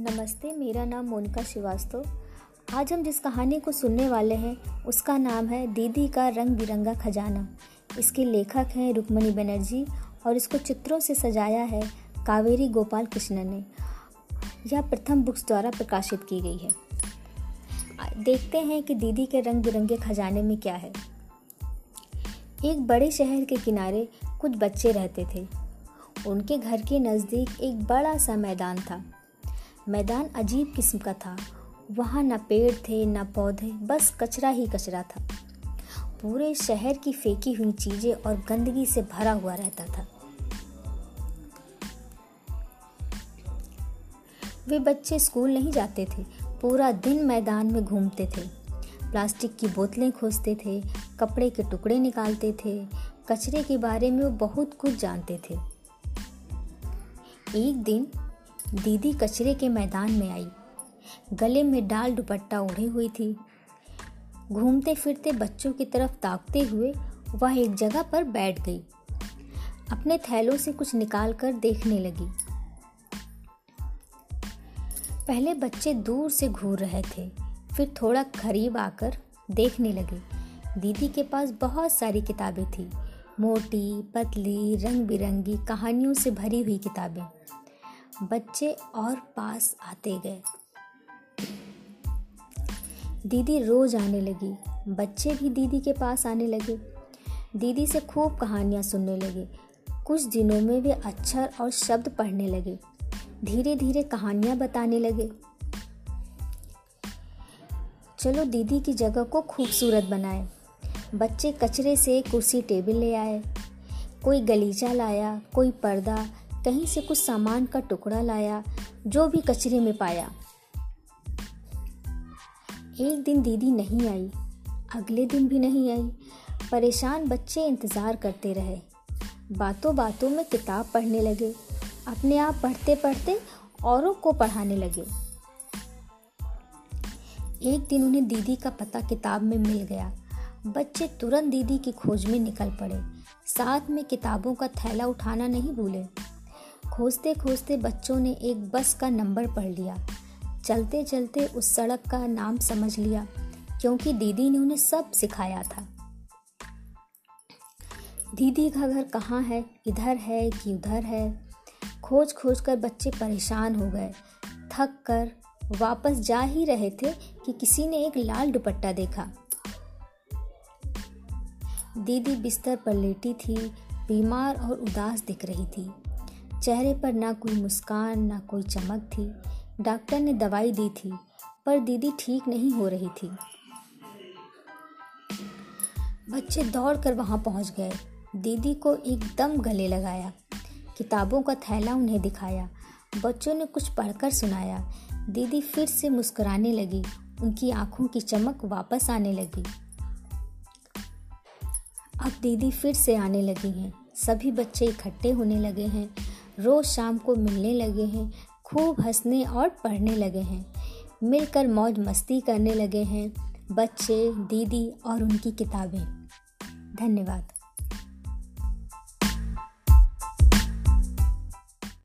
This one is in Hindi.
नमस्ते, मेरा नाम मोनिका श्रीवास्तव। आज हम जिस कहानी को सुनने वाले हैं, उसका नाम है दीदी का रंग बिरंगा खजाना। इसके लेखक हैं रुक्मणी बनर्जी और इसको चित्रों से सजाया है कावेरी गोपाल कृष्णन ने। यह प्रथम बुक्स द्वारा प्रकाशित की गई है। देखते हैं कि दीदी के रंग बिरंगे खजाने में क्या है। एक बड़े शहर के किनारे कुछ बच्चे रहते थे। उनके घर के नज़दीक एक बड़ा सा मैदान था। मैदान अजीब किस्म का था। वहाँ न पेड़ थे, न पौधे, बस कचरा ही कचरा था। पूरे शहर की फेंकी हुई चीज़ें और गंदगी से भरा हुआ रहता था। वे बच्चे स्कूल नहीं जाते थे, पूरा दिन मैदान में घूमते थे। प्लास्टिक की बोतलें खोजते थे, कपड़े के टुकड़े निकालते थे, कचरे के बारे में वो बहुत कुछ जानते थे। एक दिन दीदी कचरे के मैदान में आई। गले में डाल दुपट्टा ओढ़ी हुई थी। घूमते फिरते बच्चों की तरफ़ ताकते हुए वह एक जगह पर बैठ गई। अपने थैलों से कुछ निकाल कर देखने लगी। पहले बच्चे दूर से घूर रहे थे, फिर थोड़ा करीब आकर देखने लगे। दीदी के पास बहुत सारी किताबें थी। मोटी, पतली रंग बिरंगी कहानियों से भरी हुई किताबें। बच्चे और पास आते गए। दीदी रोज आने लगी। बच्चे भी दीदी के पास आने लगे। दीदी से खूब कहानियाँ सुनने लगे। कुछ दिनों में वे अक्षर और शब्द पढ़ने लगे। धीरे धीरे कहानियाँ बताने लगे। चलो दीदी की जगह को खूबसूरत बनाए। बच्चे कचरे से कुर्सी टेबल ले आए। कोई गलीचा लाया, कोई पर्दा कहीं से कुछ सामान का टुकड़ा लाया, जो भी कचरे में पाया। एक दिन दीदी नहीं आई, अगले दिन भी नहीं आई। परेशान बच्चे इंतज़ार करते रहे। बातों बातों में किताब पढ़ने लगे, अपने आप पढ़ते पढ़ते औरों को पढ़ाने लगे। एक दिन उन्हें दीदी का पता किताब में मिल गया। बच्चे तुरंत दीदी की खोज में निकल पड़े। साथ में किताबों का थैला उठाना नहीं भूले। खोजते खोजते बच्चों ने एक बस का नंबर पढ़ लिया। चलते चलते उस सड़क का नाम समझ लिया, क्योंकि दीदी ने उन्हें सब सिखाया था। दीदी का घर कहाँ है? इधर है कि उधर है? खोज खोज कर बच्चे परेशान हो गए। थक कर वापस जा ही रहे थे कि किसी ने एक लाल दुपट्टा देखा। दीदी बिस्तर पर लेटी थी, बीमार और उदास दिख रही थी। चेहरे पर ना कोई मुस्कान, ना कोई चमक थी। डॉक्टर ने दवाई दी थी, पर दीदी ठीक नहीं हो रही थी। बच्चे दौड़कर वहाँ पहुँच गए। दीदी को एकदम गले लगाया। किताबों का थैला उन्हें दिखाया। बच्चों ने कुछ पढ़कर सुनाया। दीदी फिर से मुस्कुराने लगी। उनकी आँखों की चमक वापस आने लगी। अब दीदी फिर से आने लगी हैं। सभी बच्चे इकट्ठे होने लगे हैं। रोज़ शाम को मिलने लगे हैं, खूब हंसने और पढ़ने लगे हैं। मिलकर मौज मस्ती करने लगे हैं, बच्चे, दीदी और उनकी किताबें। धन्यवाद।